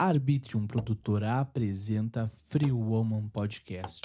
Arbitrium Produtora apresenta Free Woman Podcast.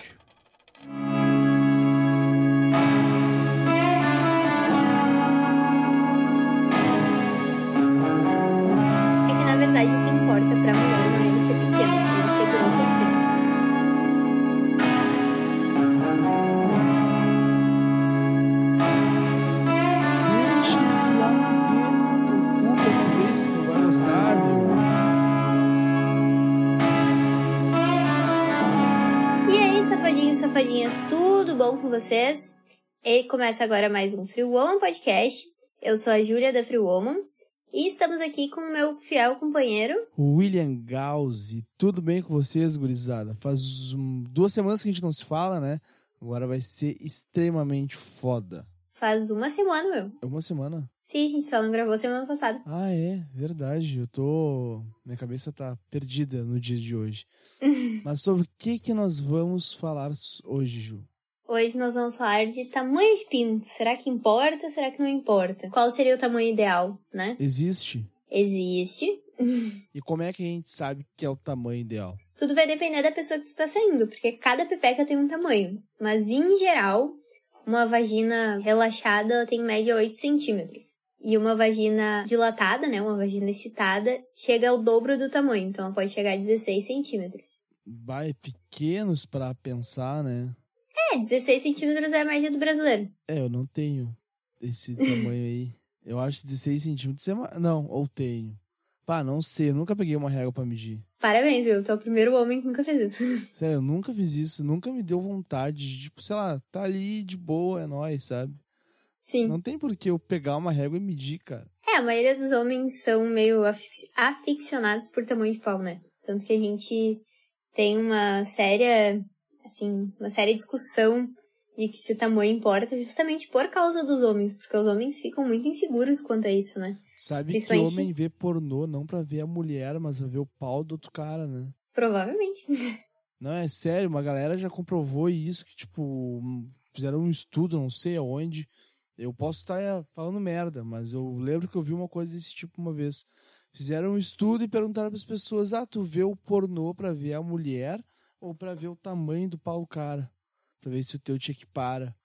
Bom com vocês? E começa agora mais um Free Woman Podcast. Eu sou a Júlia da Free Woman e estamos aqui com o meu fiel companheiro. William Gauzi, tudo bem com vocês, gurizada? Faz um- duas semanas que a gente não se fala, né? Agora vai ser extremamente foda. Faz uma semana, meu. É uma semana? Sim, a gente só não gravou semana passada. Ah, é, verdade. Eu tô. Minha cabeça tá perdida no dia de hoje. Mas sobre o que que nós vamos falar hoje, Ju? Hoje nós vamos falar de tamanho de pinto. Será que importa? Será que não importa? Qual seria o tamanho ideal, né? Existe? Existe. E como é que a gente sabe que é o tamanho ideal? Tudo vai depender da pessoa que tu tá saindo, porque cada pepeca tem um tamanho. Mas, em geral, uma vagina relaxada ela tem em média 8 centímetros. E uma vagina dilatada, né, uma vagina excitada, chega ao dobro do tamanho. Então, ela pode chegar a 16 centímetros. Vai pequenos pra pensar, né? É, 16 centímetros é a média do brasileiro. É, eu não tenho esse tamanho aí. Eu acho que 16 centímetros é ma- Não, ou tenho. Pá, não sei, eu nunca peguei uma régua pra medir. Parabéns, viu? Tu é o primeiro homem que nunca fez isso. Sério, eu nunca fiz isso, nunca me deu vontade de, tipo, sei lá, tá ali de boa, é nóis, sabe? Sim. Não tem por que eu pegar uma régua e medir, cara. É, a maioria dos homens são meio afic- aficionados por tamanho de pau, né? Tanto que a gente tem uma séria, assim, uma séria discussão de que se o tamanho importa justamente por causa dos homens, porque os homens ficam muito inseguros quanto a isso, né? Sabe que Principalmente- homem vê pornô não pra ver a mulher, mas pra ver o pau do outro cara, né? Provavelmente. Não, é sério, uma galera já comprovou isso, que, tipo, fizeram um estudo, não sei aonde. Eu posso estar é, falando merda, mas eu lembro que eu vi uma coisa desse tipo uma vez. Fizeram um estudo e perguntaram para as pessoas: ah, tu vê o pornô pra ver a mulher ou pra ver o tamanho do pau do cara? Pra ver se o teu te equipara.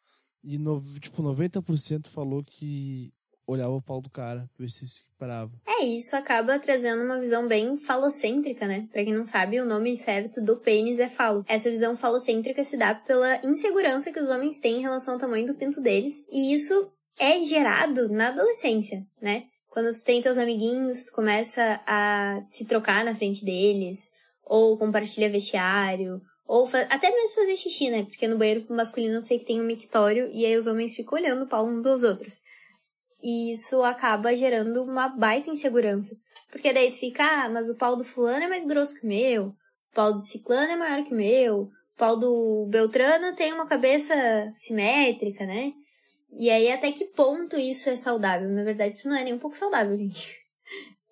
E, no, tipo, 90% falou que olhava o pau do cara, pra ver se se equiparava. É, isso acaba trazendo uma visão bem falocêntrica, né? Pra quem não sabe, o nome certo do pênis é falo. Essa visão falocêntrica se dá pela insegurança que os homens têm em relação ao tamanho do pinto deles, e isso é gerado na adolescência, né? Quando tu tem teus amiguinhos, tu começa a se trocar na frente deles, ou compartilha vestiário, ou até mesmo fazer xixi, né? Porque no banheiro masculino eu sei que tem um mictório, e aí os homens ficam olhando o pau um dos outros. E isso acaba gerando uma baita insegurança. Porque daí tu fica, ah, mas o pau do fulano é mais grosso que o meu, o pau do ciclano é maior que o meu, o pau do Beltrano tem uma cabeça simétrica, né? E aí até que ponto isso é saudável? Na verdade, isso não é nem um pouco saudável, gente.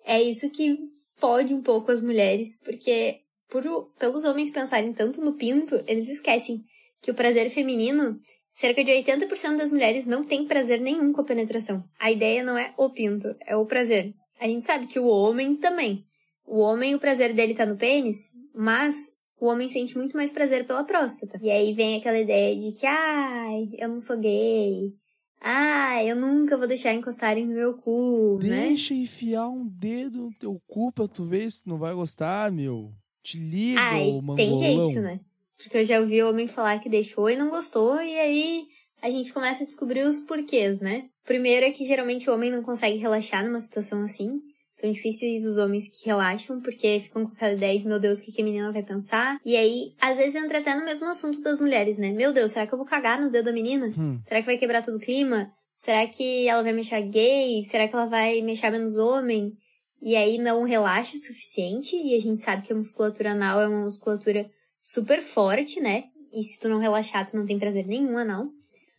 É isso que fode um pouco as mulheres, porque por, pelos homens pensarem tanto no pinto, eles esquecem que o prazer feminino Cerca de 80% das mulheres não tem prazer nenhum com a penetração. A ideia não é o pinto, é o prazer. A gente sabe que o homem também. O homem, o prazer dele tá no pênis, mas o homem sente muito mais prazer pela próstata. E aí vem aquela ideia de que, ai, eu não sou gay. Ai, eu nunca vou deixar encostarem no meu cu, né? Deixa enfiar um dedo no teu cu pra tu ver se tu não vai gostar, meu. Te liga, Ai, ô tem jeito, né? Porque eu já ouvi homem falar que deixou e não gostou, e aí a gente começa a descobrir os porquês, né? Primeiro é que geralmente o homem não consegue relaxar numa situação assim. São difíceis os homens que relaxam, porque ficam com aquela ideia de, meu Deus, o que que a menina vai pensar? E aí, às vezes entra até no mesmo assunto das mulheres, né? Meu Deus, será que eu vou cagar no dedo da menina? Hum. Será que vai quebrar todo o clima? Será que ela vai me achar gay? Será que ela vai me achar menos homem? E aí não relaxa o suficiente, e a gente sabe que a musculatura anal é uma musculatura super forte, né? E se tu não relaxar, tu não tem prazer nenhum anal.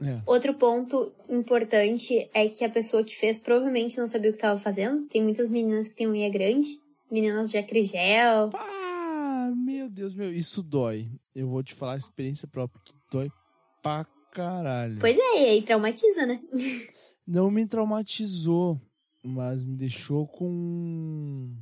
É. Outro ponto importante é que a pessoa que fez provavelmente não sabia o que estava fazendo. Tem muitas meninas que têm unha grande, meninas de acrigel. Ah, meu Deus, meu, isso dói. Eu vou te falar a experiência própria que dói pra caralho. Pois é, e aí traumatiza, né? Não me traumatizou, mas me deixou com.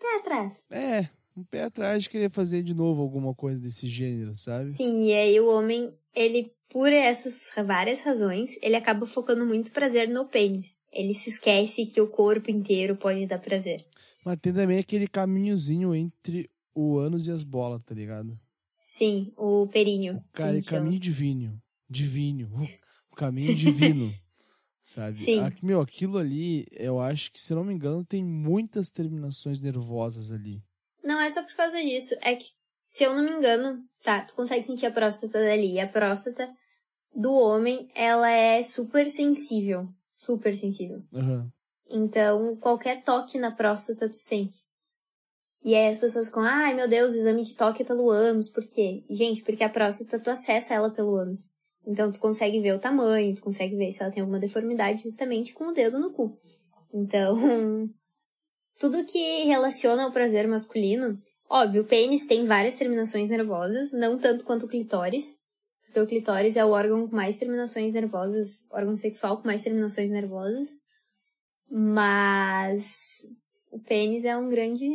Pé atrás. É, um pé atrás de querer fazer de novo alguma coisa desse gênero, sabe? Sim, e aí o homem, ele, por essas várias razões, ele acaba focando muito prazer no pênis. Ele se esquece que o corpo inteiro pode dar prazer. Mas tem também aquele caminhozinho entre o ânus e as bolas, tá ligado? Sim, o períneo. O cara, caminho divino. Divino. O caminho divino. sabe? Sim. Meu, aquilo ali, eu acho que, se não me engano, tem muitas terminações nervosas ali. Não é só por causa disso, é que, se eu não me engano, tá, tu consegue sentir a próstata dali. E a próstata do homem, ela é super sensível. Super sensível. Uhum. Então, qualquer toque na próstata tu sente. E aí as pessoas ficam, ai meu Deus, o exame de toque é pelo ânus, por quê? Gente, porque a próstata tu acessa ela pelo ânus. Então tu consegue ver o tamanho, tu consegue ver se ela tem alguma deformidade justamente com o dedo no cu. Então, tudo que relaciona ao prazer masculino, óbvio, o pênis tem várias terminações nervosas, não tanto quanto o clitóris, porque o clitóris é o órgão com mais terminações nervosas, órgão sexual com mais terminações nervosas. Mas o pênis é um grande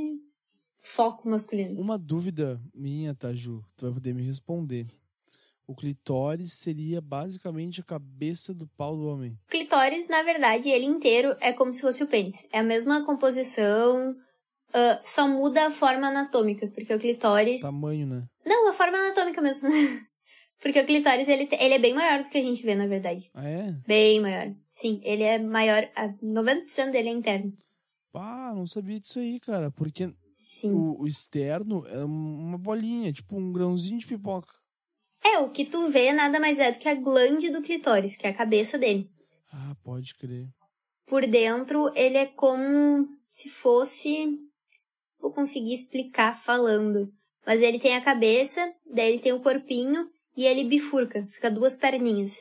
foco masculino. Uma dúvida minha, Taju, tu vai poder me responder. O clitóris seria basicamente a cabeça do pau do homem. O clitóris, na verdade, ele inteiro é como se fosse o pênis. É a mesma composição, uh, só muda a forma anatômica, porque o clitóris. Tamanho, né? Não, a forma anatômica mesmo. porque o clitóris, ele, ele é bem maior do que a gente vê, na verdade. Ah, é? Bem maior. Sim, ele é maior. 90% dele é interno. Ah, não sabia disso aí, cara. Porque o, o externo é uma bolinha, tipo um grãozinho de pipoca. É, o que tu vê nada mais é do que a glande do clitóris, que é a cabeça dele. Ah, pode crer. Por dentro, ele é como se fosse. Vou conseguir explicar falando. Mas ele tem a cabeça, daí ele tem o corpinho e ele bifurca, fica duas perninhas.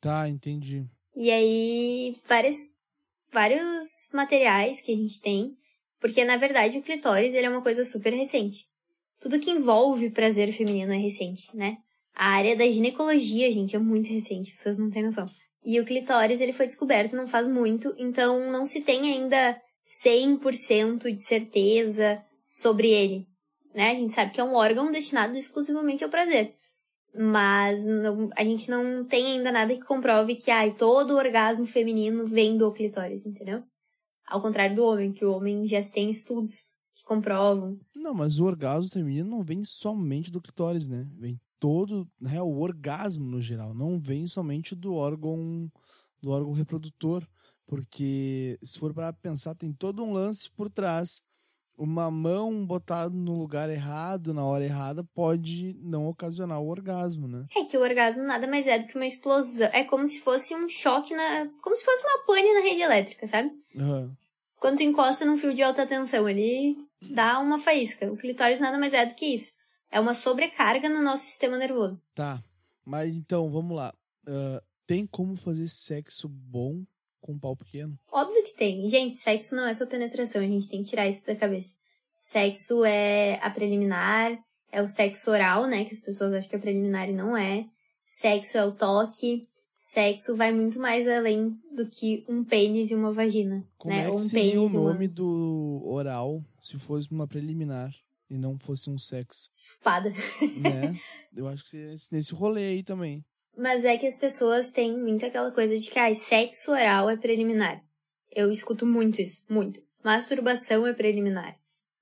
Tá, entendi. E aí, várias, vários materiais que a gente tem, porque na verdade o clitóris ele é uma coisa super recente. Tudo que envolve prazer feminino é recente, né? A área da ginecologia, gente, é muito recente, vocês não têm noção. E o clitóris, ele foi descoberto não faz muito, então não se tem ainda 100% de certeza sobre ele, né? A gente sabe que é um órgão destinado exclusivamente ao prazer. Mas não, a gente não tem ainda nada que comprove que ai, todo orgasmo feminino vem do clitóris, entendeu? Ao contrário do homem, que o homem já tem estudos que comprovam. Não, mas o orgasmo feminino não vem somente do clitóris, né? Vem todo, né, o orgasmo no geral, não vem somente do órgão do órgão reprodutor, porque se for para pensar tem todo um lance por trás. Uma mão botada no lugar errado, na hora errada, pode não ocasionar o orgasmo, né? É que o orgasmo nada mais é do que uma explosão. É como se fosse um choque na. Como se fosse uma pane na rede elétrica, sabe? Uhum. Quando tu encosta num fio de alta tensão, ele dá uma faísca. O clitóris nada mais é do que isso. É uma sobrecarga no nosso sistema nervoso. Tá. Mas então, vamos lá. Uh, tem como fazer sexo bom com um pau pequeno? Óbvio que tem. Gente, sexo não é só penetração, a gente tem que tirar isso da cabeça. Sexo é a preliminar, é o sexo oral, né? Que as pessoas acham que é preliminar e não é. Sexo é o toque. Sexo vai muito mais além do que um pênis e uma vagina. Como né? é que um seria pênis o nome do oral se fosse uma preliminar e não fosse um sexo, Chupada. né? Eu acho que seria esse- nesse rolê aí também. Mas é que as pessoas têm muito aquela coisa de que ah, sexo oral é preliminar. Eu escuto muito isso, muito. Masturbação é preliminar.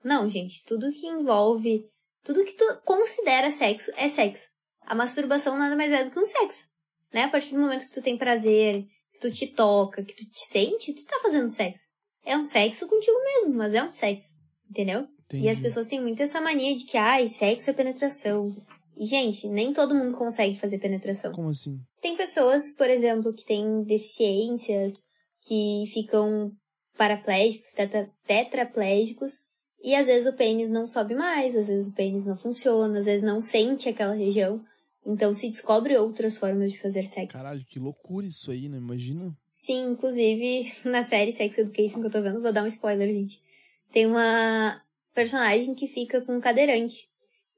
Não, gente, tudo que envolve, tudo que tu considera sexo é sexo. A masturbação nada mais é do que um sexo, né? A partir do momento que tu tem prazer, que tu te toca, que tu te sente, tu tá fazendo sexo. É um sexo contigo mesmo, mas é um sexo, entendeu? Entendi. E as pessoas têm muito essa mania de que, ai, sexo é penetração. E, gente, nem todo mundo consegue fazer penetração. Como assim? Tem pessoas, por exemplo, que têm deficiências, que ficam paraplégicos, teta- tetraplégicos, e às vezes o pênis não sobe mais, às vezes o pênis não funciona, às vezes não sente aquela região. Então se descobre outras formas de fazer sexo. Caralho, que loucura isso aí, né? Imagina. Sim, inclusive na série Sex Education que eu tô vendo, vou dar um spoiler, gente. Tem uma personagem que fica com um cadeirante.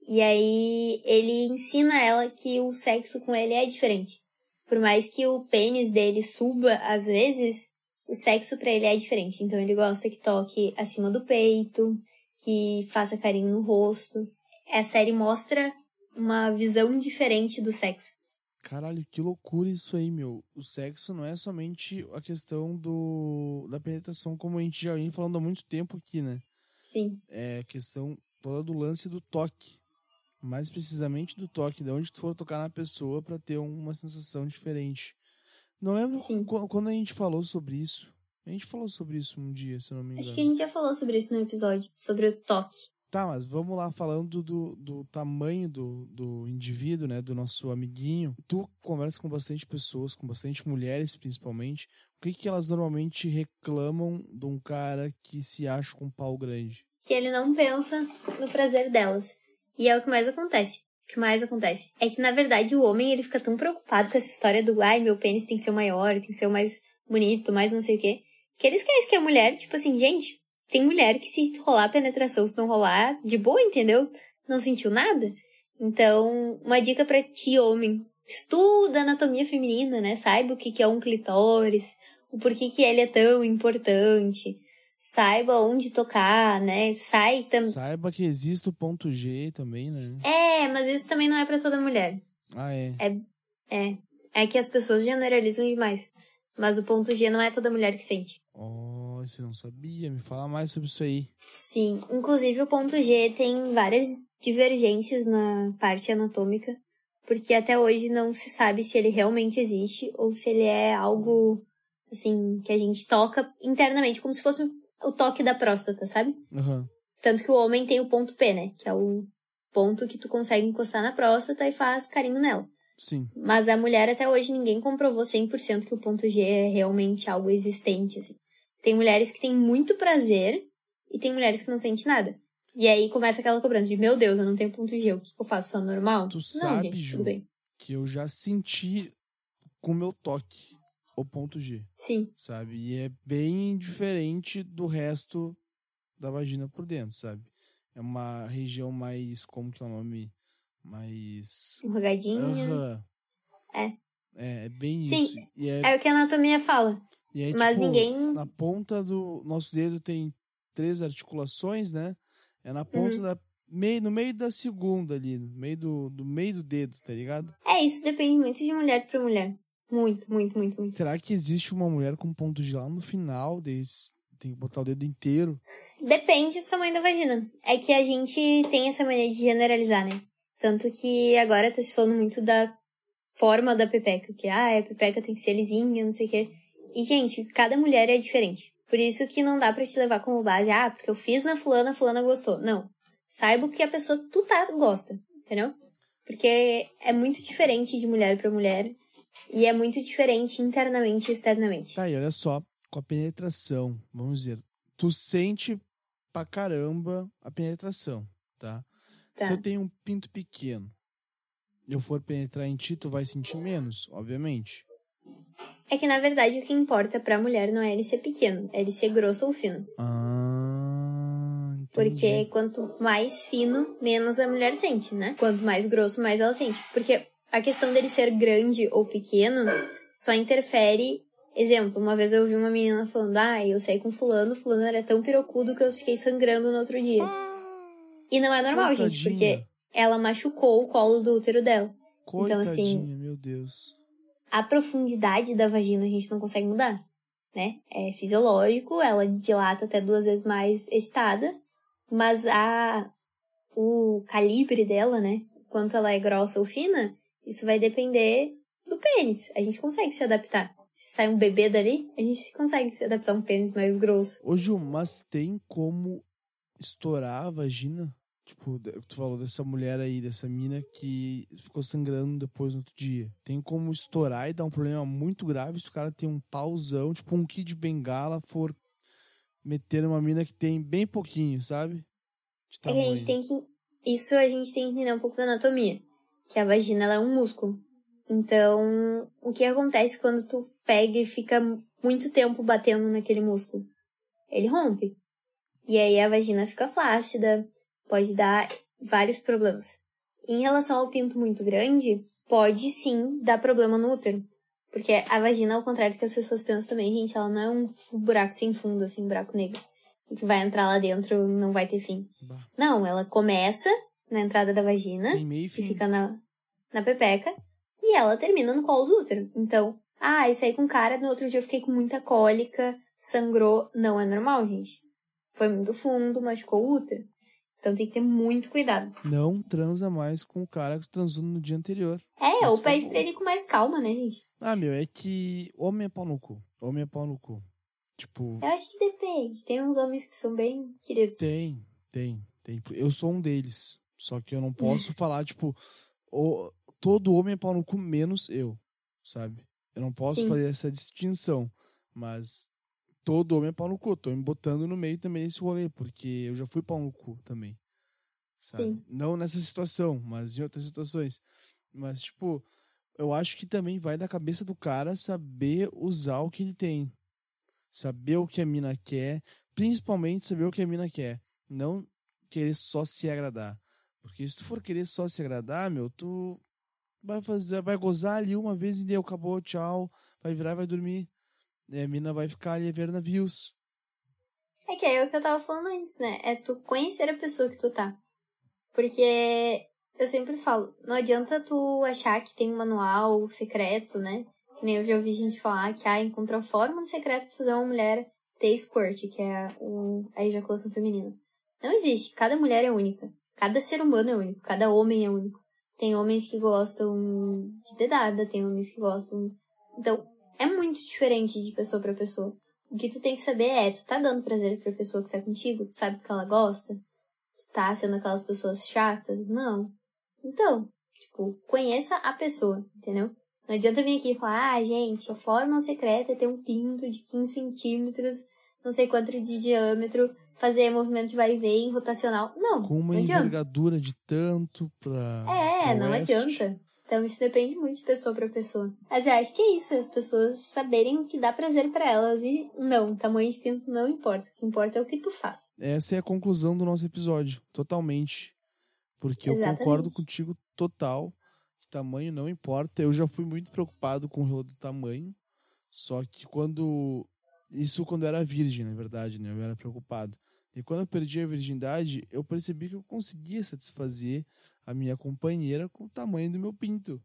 E aí ele ensina ela que o sexo com ele é diferente. Por mais que o pênis dele suba às vezes, o sexo pra ele é diferente. Então ele gosta que toque acima do peito, que faça carinho no rosto. A série mostra uma visão diferente do sexo. Caralho, que loucura isso aí, meu. O sexo não é somente a questão do da penetração, como a gente já vem falando há muito tempo aqui, né? Sim. É a questão toda do lance do toque. Mais precisamente do toque, de onde tu for tocar na pessoa para ter uma sensação diferente. Não lembro Sim. quando a gente falou sobre isso. A gente falou sobre isso um dia, se eu não me engano. Acho que a gente já falou sobre isso no episódio, sobre o toque. Tá, mas vamos lá falando do, do tamanho do, do indivíduo, né? Do nosso amiguinho. Tu conversa com bastante pessoas, com bastante mulheres principalmente. O que, que elas normalmente reclamam de um cara que se acha com um pau grande? Que ele não pensa no prazer delas. E é o que mais acontece. O que mais acontece é que, na verdade, o homem ele fica tão preocupado com essa história do ai, meu pênis tem que ser o maior, tem que ser o mais bonito, mais não sei o quê. Que ele esquece que a mulher, tipo assim, gente, tem mulher que se rolar penetração, se não rolar, de boa, entendeu? Não sentiu nada. Então, uma dica pra ti, homem. Estuda anatomia feminina, né? Saiba o que que é um clitóris, o porquê que ele é tão importante. Saiba onde tocar, né? Sai também. Saiba que existe o ponto G também, né? É, mas isso também não é pra toda mulher. Ah, é. É. É que as pessoas generalizam demais. Mas o ponto G não é toda mulher que sente. Oh, você não sabia. Me fala mais sobre isso aí. Sim, inclusive o ponto G tem várias divergências na parte anatômica, porque até hoje não se sabe se ele realmente existe ou se ele é algo assim que a gente toca internamente, como se fosse o toque da próstata, sabe? Uhum. Tanto que o homem tem o ponto P, né? Que é o ponto que tu consegue encostar na próstata e faz carinho nela. Sim. Mas a mulher até hoje ninguém comprovou 100% que o ponto G é realmente algo existente, assim. Tem mulheres que têm muito prazer e tem mulheres que não sentem nada. E aí começa aquela cobrança de, meu Deus, eu não tenho ponto G, o que, que eu faço? Sou normal? Tu não, sabe, gente, Ju, tudo bem. que eu já senti com o meu toque o ponto G, Sim, sabe? E é bem diferente do resto da vagina por dentro, sabe? É uma região mais, como que é o nome? Mais... enrugadinha. Aham. É. É, é bem Sim, isso. É, É o que a anatomia fala. E é, mas tipo, ninguém- Na ponta do nosso dedo tem três articulações, né? É na ponta Uhum. da... Meio, no meio da segunda ali, no meio do, do meio do dedo, tá ligado? É, isso depende muito de mulher pra mulher. Muito, muito, muito, muito. Será que existe uma mulher com ponto G lá no final? daí Tem que botar o dedo inteiro. Depende do tamanho da vagina. É que a gente tem essa mania de generalizar, né? Tanto que agora tá se falando muito da forma da pepeca, que ah, a pepeca tem que ser lisinha, não sei o quê. E, gente, cada mulher é diferente. Por isso que não dá pra te levar como base, ah, porque eu fiz na fulana, a fulana gostou. Não. Saiba o que a pessoa que tu tá gosta, entendeu? Porque é muito diferente de mulher pra mulher. E é muito diferente internamente e externamente. Tá, e olha só, com a penetração, vamos dizer, tu sente pra caramba a penetração, tá? Tá. Se eu tenho um pinto pequeno e eu for penetrar em ti, tu vai sentir menos, obviamente. É que, na verdade, o que importa pra mulher não é ele ser pequeno, é ele ser grosso ou fino. Ah. Porque quanto mais fino, menos a mulher sente, né? Quanto mais grosso, mais ela sente. Porque a questão dele ser grande ou pequeno só interfere. Exemplo, uma vez eu ouvi uma menina falando: Ah, eu saí com fulano, fulano era tão pirocudo que eu fiquei sangrando no outro dia. E não é normal, gente, Coitadinha. porque ela machucou o colo do útero dela. Coitadinha, então, assim, meu Deus. A profundidade da vagina a gente não consegue mudar, né? É fisiológico, ela dilata até duas vezes mais excitada, mas a o calibre dela, né? Quanto ela é grossa ou fina, isso vai depender do pênis. A gente consegue se adaptar. Se sai um bebê dali, a gente consegue se adaptar a um pênis mais grosso. Ô, Ju, mas tem como estourar a vagina? Tipo, tu falou dessa mulher aí, dessa mina que ficou sangrando depois no outro dia. Tem como estourar e dar um problema muito grave se o cara tem um pauzão, tipo um kit de bengala, for meter numa mina que tem bem pouquinho, sabe? De É que a gente tem que. Isso a gente tem que entender um pouco da anatomia. Que a vagina ela é um músculo. Então, o que acontece quando tu pega e fica muito tempo batendo naquele músculo? Ele rompe. E aí a vagina fica flácida, pode dar vários problemas. Em relação ao pinto muito grande, pode sim dar problema no útero. Porque a vagina, ao contrário do que as pessoas pensam também, gente, ela não é um buraco sem fundo, assim, um buraco negro. e que vai entrar lá dentro não vai ter fim. Bah. Não, ela começa na entrada da vagina, e fica na, na pepeca, e ela termina no colo do útero. Então, ah, isso aí com cara, no outro dia eu fiquei com muita cólica, sangrou. Não é normal, gente. Foi muito fundo, machucou o útero. Então tem que ter muito cuidado. Não transa mais com o cara que transou no dia anterior. É, Mas ou pede como- pra ele com mais calma, né, gente? Ah, meu, é que homem é pau no cu. Homem é pau no cu. Tipo, Eu acho que depende. Tem uns homens que são bem queridos. tem, tem, tem. Eu sou um deles. Só que eu não posso falar, tipo, o, todo homem é pau no cu, menos eu, sabe? Eu não posso Sim. fazer essa distinção. Mas todo homem é pau no cu. Tô me botando no meio também nesse rolê, porque eu já fui pau no cu também. Sabe? Sim. Não nessa situação, mas em outras situações. Mas, tipo, eu acho que também vai da cabeça do cara saber usar o que ele tem. Saber o que a mina quer, principalmente saber o que a mina quer. Não querer só se agradar. Porque se tu for querer só se agradar, meu, tu vai fazer, vai gozar ali uma vez e deu, acabou, tchau, vai virar e vai dormir. E a mina vai ficar ali vendo navios. É que é o que eu tava falando antes, né? É tu conhecer a pessoa que tu tá. Porque eu sempre falo, não adianta tu achar que tem um manual secreto, né? Que nem eu já ouvi gente falar que ah, encontrou a fórmula secreta pra fazer uma mulher ter squirt, que é o, a ejaculação feminina. Não existe. Cada mulher é única. Cada ser humano é único. Cada homem é único. Tem homens que gostam de dedada, tem homens que gostam. Então, é muito diferente de pessoa pra pessoa. O que tu tem que saber é, tu tá dando prazer pra pessoa que tá contigo? Tu sabe do que ela gosta? Tu tá sendo aquelas pessoas chatas? Não. Então, tipo, conheça a pessoa, entendeu? Não adianta vir aqui e falar, ah, gente, a fórmula secreta é ter um pinto de 15 centímetros, não sei quanto de diâmetro, fazer movimento de vai e vem, rotacional. Não, Com uma não adianta. envergadura de tanto pra. É, não oeste. adianta. Então isso depende muito de pessoa pra pessoa. Mas eu acho que é isso, as pessoas saberem o que dá prazer pra elas e não, tamanho de pinto não importa. O que importa é o que tu faz. Essa é a conclusão do nosso episódio, totalmente. Porque eu Exatamente. concordo contigo total. que Tamanho não importa. Eu já fui muito preocupado com o rolo do tamanho. Só que quando. Isso quando eu era virgem, na verdade, né? Eu era preocupado. E quando eu perdi a virgindade, eu percebi que eu conseguia satisfazer a minha companheira com o tamanho do meu pinto.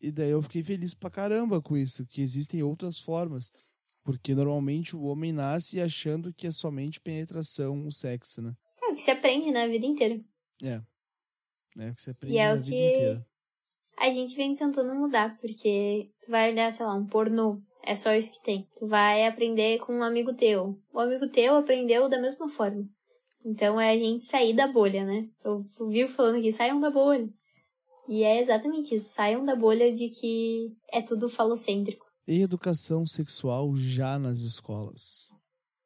E daí eu fiquei feliz pra caramba com isso, que existem outras formas. Porque normalmente o homem nasce achando que é somente penetração o sexo, né? É o que se aprende na vida inteira. É. É o que você aprende E é na o vida que- inteira. A gente vem tentando mudar, porque tu vai olhar, sei lá, um pornô. É só isso que tem. Tu vai aprender com um amigo teu. O amigo teu aprendeu da mesma forma. Então é a gente sair da bolha, né? Eu vi falando aqui, saiam da bolha. E é exatamente isso. Saiam da bolha de que é tudo falocêntrico. E educação sexual já nas escolas.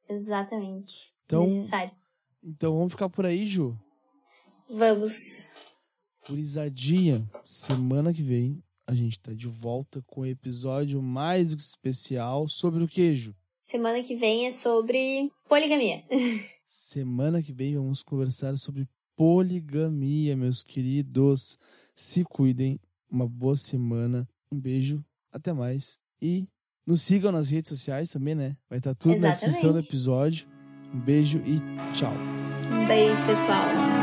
Exatamente. Então- Necessário. Então vamos ficar por aí, Ju. Vamos. Gurizadinha, semana que vem a gente tá de volta com um episódio mais especial sobre o queijo. Semana que vem é sobre poligamia. Semana que vem vamos conversar sobre poligamia, meus queridos. Se cuidem, uma boa semana, um beijo, até mais. E nos sigam nas redes sociais também, né? Vai estar tudo na descrição do Exatamente. episódio. Um beijo e tchau. Um beijo, pessoal.